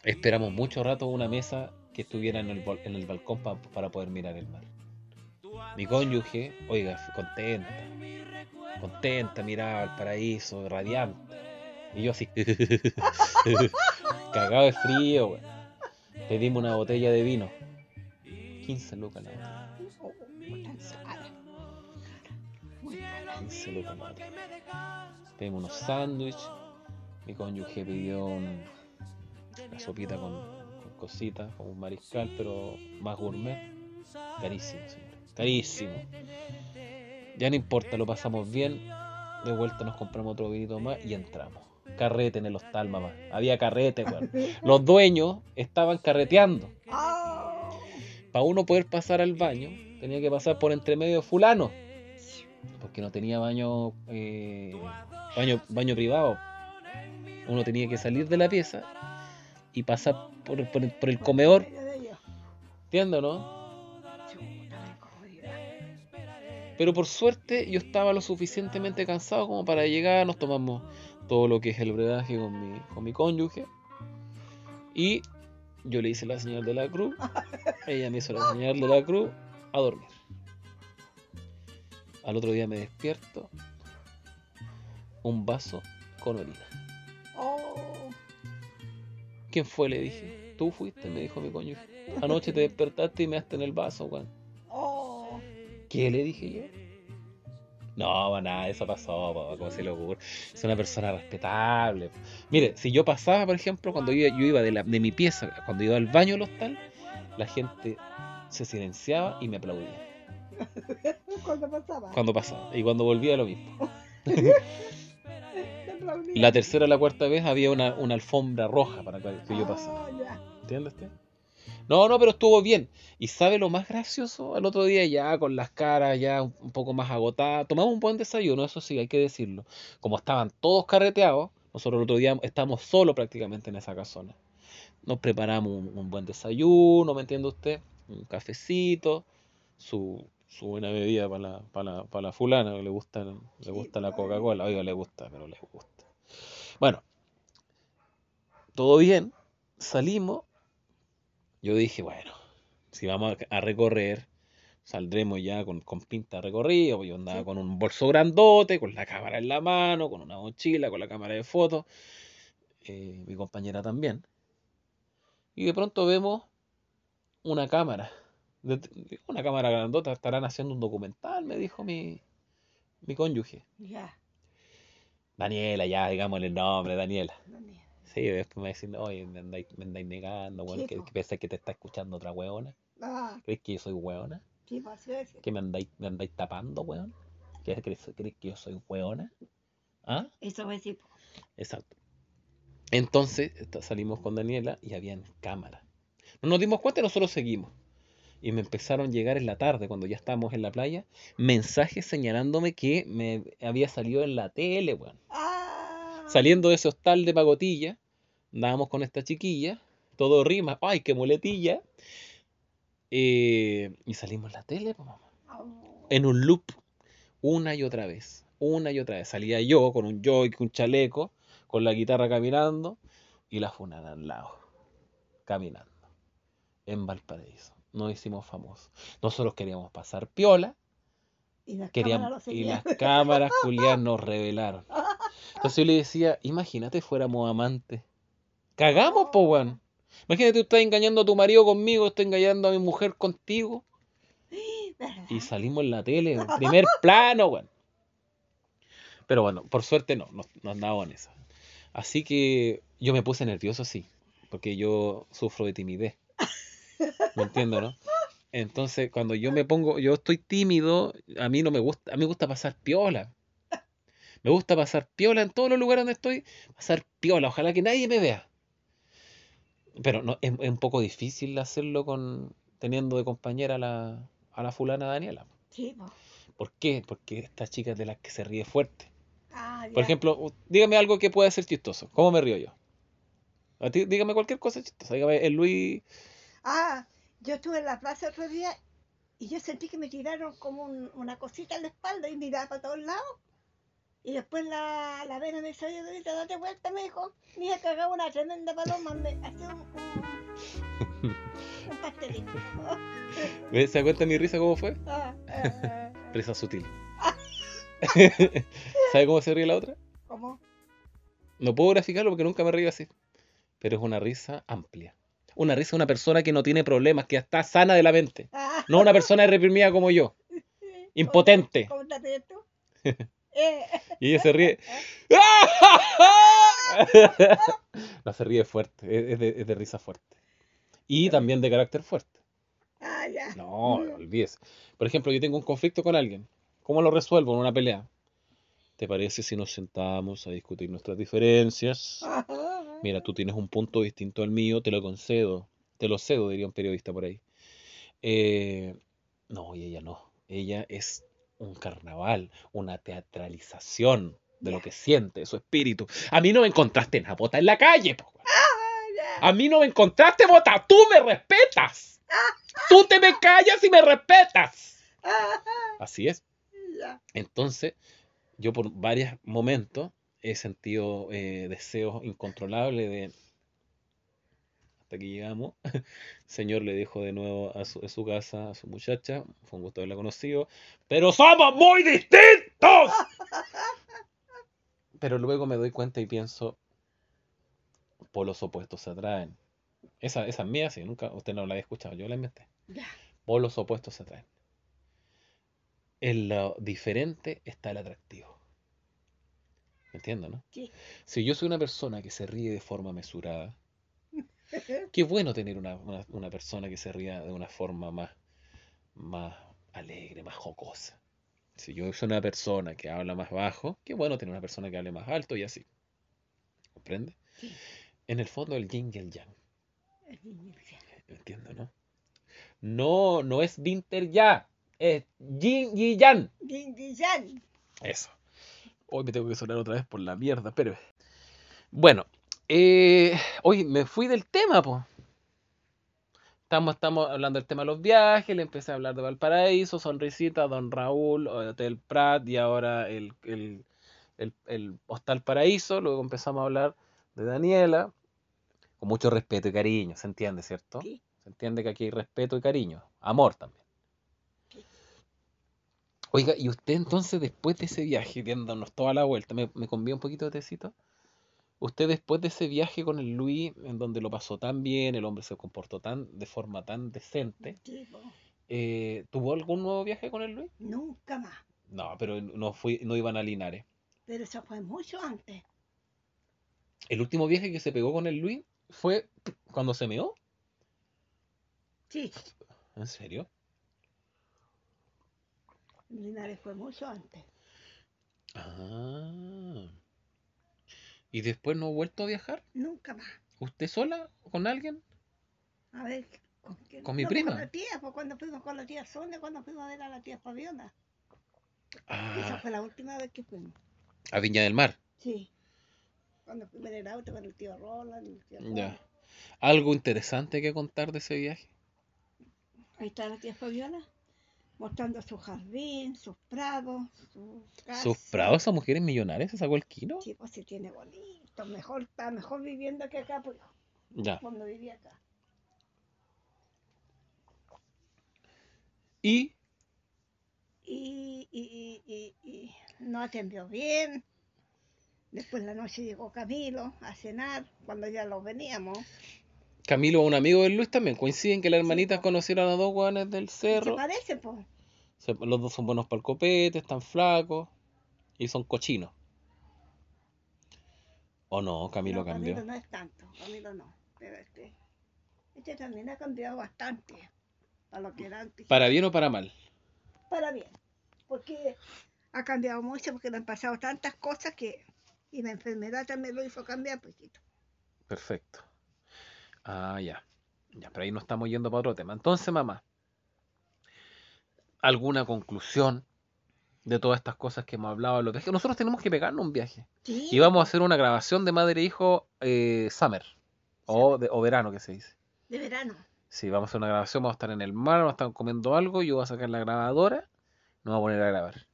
esperamos mucho rato una mesa que estuviera en el, en el balcón pa- para poder mirar el mar. Mi cónyuge, oiga, contenta, contenta, miraba el paraíso, radiante. Y yo así, cagado de frío, weón. Pedimos una botella de vino. 15 lucas la botella. Oh, puta cara. 15 lucas la botella. Pedimos unos sándwiches. Mi cónyuge pidió un- una sopita con, con cositas, como un mariscal, pero más gourmet. Carísimo, señor. Carísimo. Ya no importa, lo pasamos bien. De vuelta nos compramos otro vinito más y entramos. Carrete en el hostal, mamá. Había carrete, weón. Los dueños estaban carreteando. ¡Oh! Para uno poder pasar al baño, tenía que pasar por entre medio fulano. Porque no tenía baño, eh, baño, baño privado. Uno tenía que salir de la pieza y pasar por, el- comedor. ¿Entiendes, no? Pero por suerte yo estaba lo suficientemente cansado como para llegar, nos tomamos todo lo que es el brebaje con mi, con mi cónyuge. Y yo le hice la señal de la cruz, ella me hizo la señal de la cruz, a dormir. Al otro día me despierto, un vaso con orina. Oh, ¿Quién fue? Le dije. Tú fuiste, me dijo mi cónyuge. Anoche te despertaste y me daste en el vaso, weón. oh. ¿Qué le dije yo? No, nada, eso pasó, pa, ¿cómo se le ocurre? Es una persona respetable. Mire, si yo pasaba, por ejemplo, cuando yo, yo iba de, la- de mi pieza, cuando iba al baño del hostal, la gente se silenciaba y me aplaudía Cuando pasaba. cuando pasaba. Y cuando volvía lo mismo. La tercera o la cuarta vez había una, una alfombra roja para que yo pasara. Ah, ya. ¿Entiendes? No, no, pero estuvo bien. ¿Y sabe lo más gracioso? El otro día ya con las caras ya un un poco más agotadas, tomamos un buen desayuno, eso sí, hay que decirlo. Como estaban todos carreteados, nosotros el otro día estábamos solos prácticamente en esa casona. Nos preparamos un, un buen desayuno, ¿me entiende usted? Un cafecito, su, su buena bebida para la, para la, para la fulana, que le gusta, le gusta la. Coca-Cola, oiga, le gusta, pero le gusta. Bueno, todo bien, salimos yo dije, bueno, si vamos a recorrer, saldremos ya con, con pinta de recorrido, pues yo andaba Sí. con un bolso grandote, con la cámara en la mano, con una mochila, con la cámara de fotos, eh, mi compañera también. Y de pronto vemos una cámara, de- una cámara grandota, estarán haciendo un documental, me dijo mi, mi cónyuge. Ya. Daniela, ya, digámosle el nombre, Daniela. Daniel. Sí, después me dicen, oye, me andáis, me andáis negando, Sí, que, que pensás que te está escuchando otra weona. Ah, ¿Crees que yo soy weona? sí, pues sí, sí. ¿Que me andáis, me andáis tapando, weón? ¿Crees, crees, crees que yo soy weona? ¿Ah? Eso fue sí. po. Exacto. Entonces salimos con Daniela y habían cámaras. No nos dimos cuenta y nosotros seguimos. Y me empezaron a llegar en la tarde, cuando ya estábamos en la playa, mensajes señalándome que me había salido en la tele, weón. Ah, Saliendo de ese hostal de pagotilla, andábamos con esta chiquilla, todo rima, ¡ay, qué muletilla! Eh, y salimos en la tele, po, mamá oh, en un loop una y otra vez, una y otra vez. Salía yo con un joy, un chaleco, con la guitarra caminando y la funana al lado, caminando, en Valparaíso. Nos hicimos famosos. Nosotros queríamos pasar piola y las queríamos, cámaras y las cámaras Julián nos revelaron. Entonces yo le decía, imagínate fuéramos amantes. Cagamos, po, weón. Imagínate tú estás engañando a tu marido conmigo, estás engañando a mi mujer contigo. Y salimos en la tele, en primer plano, weón. Pero bueno, por suerte no, no, no andaba en esa. Así que yo me puse nervioso, sí, porque yo sufro de timidez. ¿Me entiendes, no? Entonces, cuando yo me pongo, yo estoy tímido, a mí no me gusta, a mí me gusta pasar piola. Me gusta pasar piola en todos los lugares donde estoy, pasar piola, ojalá que nadie me vea. Pero no, es, es un poco difícil hacerlo con teniendo de compañera a la, a la fulana Daniela. Sí, po. ¿Por qué? Porque esta chica es de las que se ríe fuerte. Ah, Por ejemplo, dígame algo que pueda ser chistoso. ¿Cómo me río yo? A ti, dígame cualquier cosa chistosa. Dígame, el Luis. Ah, yo estuve en la plaza otro día y yo sentí que me tiraron como un- una cosita en la espalda y miraba para todos lados. Y después la, la vena me dice, oye, Dorita, date vuelta, me dijo. Mira, cagaba una tremenda paloma, me hacía un, un, un pastelito. ¿Se da cuenta mi risa cómo fue? Ah, ah, Risa sutil. ¿Sabe cómo se ríe la otra? ¿Cómo? No puedo graficarlo porque nunca me río así. Pero es una risa amplia. Una risa de una persona que no tiene problemas, que está sana de la mente. Ah, No una persona reprimida como yo. Impotente. Eh, Y ella se ríe. no se ríe fuerte, es de, es de risa fuerte. Y también de carácter fuerte. Ah. No, olvídese. Por ejemplo, yo tengo un conflicto con alguien. ¿Cómo lo resuelvo en una pelea? ¿Te parece si nos sentamos a discutir nuestras diferencias? Ajá. Mira, tú tienes un punto distinto al mío, te lo concedo. Te lo cedo, diría un periodista por ahí. Eh, no, y ella no. Ella es un carnaval, una teatralización de lo que siente, su espíritu. A mí no me encontraste en la bota en la calle, po. Ah. A mí no me encontraste bota, tú me respetas. Tú te me callas y me respetas. Ajá, Así es. Entonces, yo por varios momentos he sentido eh, deseos incontrolables de... Hasta que llegamos, señor le dijo de nuevo a su, a su casa, a su muchacha, fue un gusto haberla conocido, pero somos muy distintos. Pero luego me doy cuenta y pienso, polos opuestos se atraen. Esa, esa es mía, sí, nunca, usted no la había escuchado, yo la inventé. Ya. Polos opuestos se atraen. En lo diferente está el atractivo. ¿Me entiendes, no? Si yo soy una persona que se ríe de forma mesurada, qué bueno tener una, una- una persona que se ría de una forma más, más alegre, más jocosa. Si yo soy una persona que habla más bajo, qué bueno tener una persona que hable más alto y así. ¿Comprende? Sí. En el fondo el yin y el yang. El niño ya. Entiendo, ¿no? No, no es Winter ya, es Yin y Yang. Din, din, yan. Eso. Hoy me tengo que sonar otra vez por la mierda, pero. Bueno, eh, hoy me fui del tema, pues. Estamos, estamos hablando del tema de los viajes, le empecé a hablar de Valparaíso, Sonrisita, Don Raúl, Hotel Prat y ahora el, el, el, el Hostal Paraíso. Luego empezamos a hablar de Daniela, con mucho respeto y cariño, ¿se entiende, cierto? Sí. Se entiende que aquí hay respeto y cariño, amor también. Oiga, y usted entonces después de ese viaje, viéndonos toda la vuelta, ¿me, me convía un poquito de tecito? Usted después de ese viaje con el Luis, en donde lo pasó tan bien, el hombre se comportó tan, de forma tan decente, eh, ¿tuvo algún nuevo viaje con el Luis? Nunca más. No, pero no fui, no iban a Linares. Pero eso fue mucho antes. El último viaje que se pegó con el Luis fue cuando se meó. Sí. ¿En serio? Linares fue mucho antes. Ah. ¿Y después no ha vuelto a viajar? Nunca más. ¿Usted sola con alguien? A ver, ¿con quién? ¿Con mi No, prima? Con la tía, pues cuando fuimos con la tía Sonia, cuando fuimos a ver a la tía Fabiana. Esa Ah, fue la última vez que fuimos. a Viña del Mar. Sí. Cuando fuimos en el auto con el tío Roland. el tío Ya. Juan. ¿Algo interesante que contar de ese viaje? Ahí está la tía Fabiola mostrando su jardín, sus prados, su casa. ¿Sus prados, esa mujer es millonaria? ¿Se sacó el kilo? Sí, pues sí tiene bonito. Mejor, está mejor viviendo que acá, pues, Ya. cuando vivía acá. ¿Y? Y, y, y, y, y no atendió bien. Después la noche llegó Camilo a cenar, cuando ya lo veníamos. Camilo, un amigo de Luis también. Coinciden que las hermanitas po. conocieron a dos guanes del ¿Y ¿Qué cerro. parece, pues? Se- Los dos son buenos para el copete, están flacos y son cochinos. ¿O no? Camilo No, cambió. Camilo no es tanto, Camilo no. Pero este, este también ha cambiado bastante a lo que era antes. ¿Para bien o para mal? Para bien. Porque ha cambiado mucho, porque le han pasado tantas cosas que. Y la enfermedad también lo hizo cambiar, poquito. Perfecto. Ah, ya. Ya, pero ahí no estamos yendo para otro tema. Entonces, mamá, ¿alguna conclusión de todas estas cosas que hemos hablado de los viajes? Nosotros tenemos que pegarnos un viaje. Sí. Y vamos a hacer una grabación de madre e hijo eh, summer. O, de, o verano, que se dice. De verano. Sí, vamos a hacer una grabación, vamos a estar en el mar, vamos a estar comiendo algo, yo voy a sacar la grabadora, nos vamos a poner a grabar.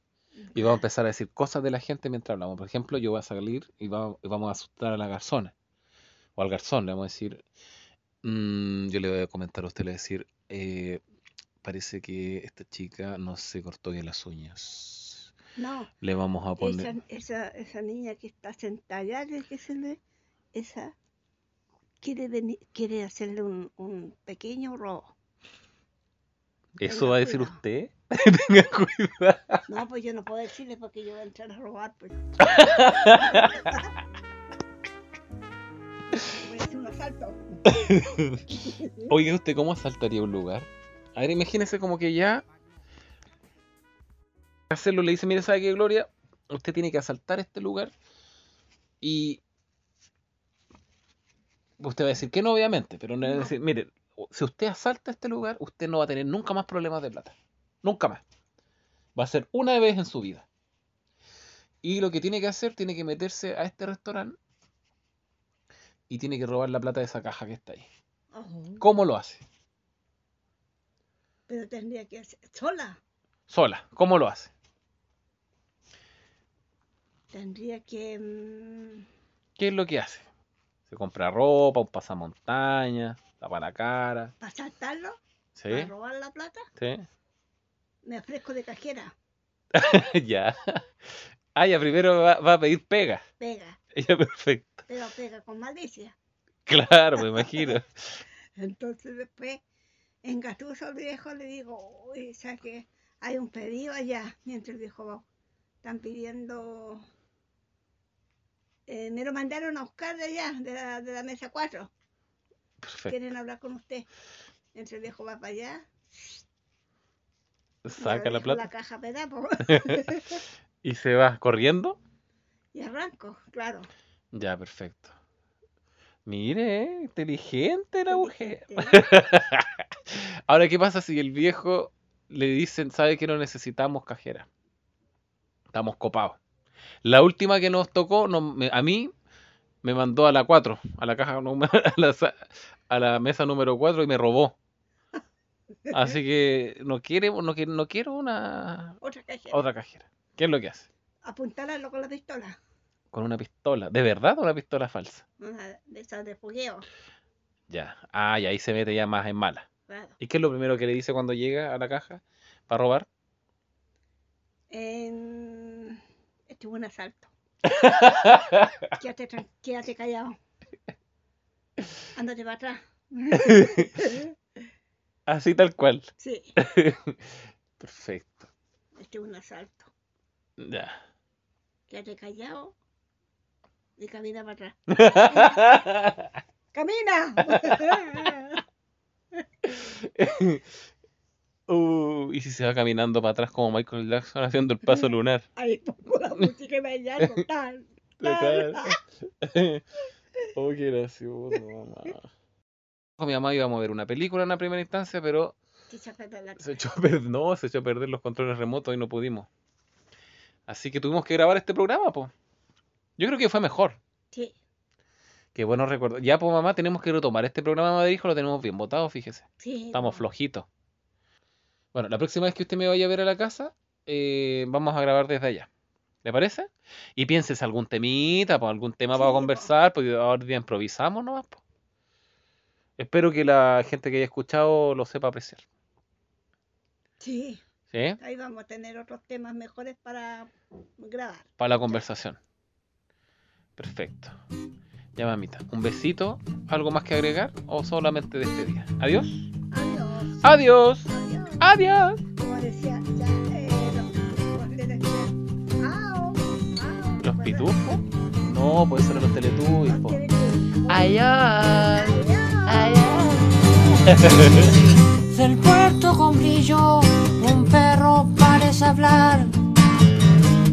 Y vamos a empezar a decir cosas de la gente mientras hablamos. Por ejemplo, yo voy a salir y, va- y vamos a asustar a la garzona. O al garzón, le vamos a decir. Mm, yo le voy a comentar a usted, le voy a decir. eh, parece que esta chica no se cortó bien las uñas. No, Le vamos a poner. esa, esa niña que está sentada allá, que que se le, esa quiere venir, quiere hacerle un, un pequeño robo. ¿Eso tenga va a decir cuidado. usted? Tenga cuidado. No, pues yo no puedo decirle porque yo voy a entrar a robar, pues. Asalto. Oiga, ¿usted cómo asaltaría un lugar? A ver, imagínese como que ya. Hacerlo le dice, mire, ¿sabe qué, Gloria? Usted tiene que asaltar este lugar. Y. Usted va a decir que no, obviamente, pero no va a No. decir, mire, si usted asalta este lugar, usted no va a tener nunca más problemas de plata. Nunca más. Va a ser una vez en su vida. Y lo que tiene que hacer, tiene que meterse a este restaurante y tiene que robar la plata de esa caja que está ahí. ¿Cómo lo hace? pero tendría que ser sola. Sola. ¿Cómo lo hace? Tendría que. mm, ¿Qué es lo que hace? Se compra ropa, un pasamontaña, tapa la cara. para saltarlo, ¿Sí? para robar la plata, ¿Sí? me ofrezco de cajera. ya. Ah, ya primero va, va a pedir pega. Pega, Ya, perfecto. pero pega con malicia. Claro, me imagino. Entonces después, en Gatuso el viejo le digo, uy, ¿sabes qué? Hay un pedido allá, mientras el viejo va. Están pidiendo... eh, me lo mandaron a buscar de allá, de la, de la mesa 4. Perfecto. Quieren hablar con usted. Mientras el viejo va para allá. Saca la plata La caja pedapo. y se va corriendo. Y arranco, claro. Ya, perfecto. Mire, eh, inteligente la mujer. Ahora, ¿qué pasa si el viejo le dicen, sabe que no necesitamos cajera? Estamos copados. La última que nos tocó, no, me- a mí, me mandó a la 4, a la caja, a la, a la mesa número 4 y me robó. Así que no quiere, no quiero, no quiero una Otra cajera. otra cajera. ¿Qué es lo que hace? Apuntalarlo con la pistola. Con una pistola. ¿De verdad o una pistola falsa? Una de esas de fogueo. Ya. Ah, y ahí se mete ya más en mala. Claro. ¿Y qué es lo primero que le dice cuando llega a la caja para robar? En... Este es un asalto. Quédate, quédate callado. Ándate para atrás. Así tal cual. sí, Perfecto. este es un asalto. Ya. Quédate callado y camina para atrás. ¡Camina! Uh, y si se va caminando para atrás como Michael Jackson haciendo el paso lunar. Ahí pongo la música y me hallarlo. Tal, tal. oh, qué gracioso, mamá. Mi mamá iba a mover una película en la primera instancia, pero Que se aprieta la- se echó a perder, no, se echó a perder los controles remotos y no pudimos. Así que tuvimos que grabar este programa, pues. Yo creo que fue mejor. Sí, Qué bueno recuerdo. Ya, pues mamá, tenemos que retomar este programa Madrid, hijo, lo tenemos bien votado, fíjese. sí. Estamos flojitos. Bueno, la próxima vez que usted me vaya a ver a la casa, eh, vamos a grabar desde allá. ¿Le parece? Y pienses algún temita, pues algún tema Sí, para po. conversar, porque ahora día improvisamos nomás. po. Espero que la gente que haya escuchado lo sepa apreciar. Sí, ¿Sí? ahí vamos a tener otros temas mejores para grabar. Para la conversación. Perfecto. Ya, mamita. Un besito. ¿Algo más que agregar? ¿O solamente de este día? Adiós. Adiós. Adiós. Adiós. Adiós. Como decía, ya, eh, los, los le decían, "Au, au", ¿Los ¿verdad? pitufos? No, pues eso eran los teletubbies. Po. teletubbies. Adiós. Del puerto con brillo, hablar.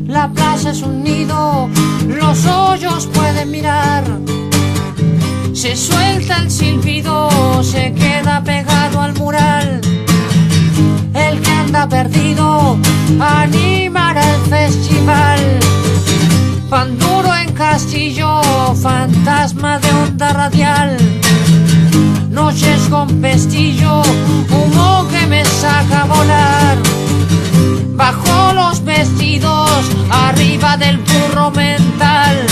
La plaza es un nido, los hoyos pueden mirar. Se suelta el silbido, se queda pegado al mural. El que anda perdido animará el festival. Pan duro en castillo, fantasma de onda radial. Noches con pestillo, humo que me saca a volar. Bajo los vestidos, arriba del burro mental.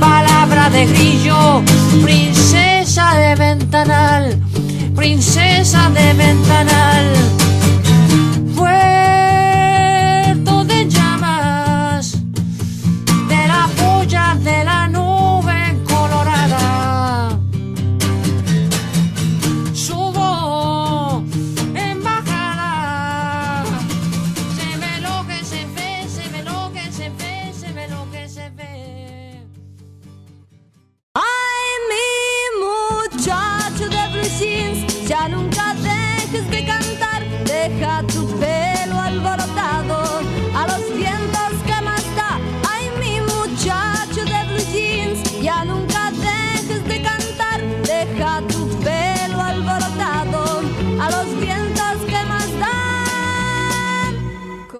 Palabra de grillo, princesa de ventanal, princesa de ventanal.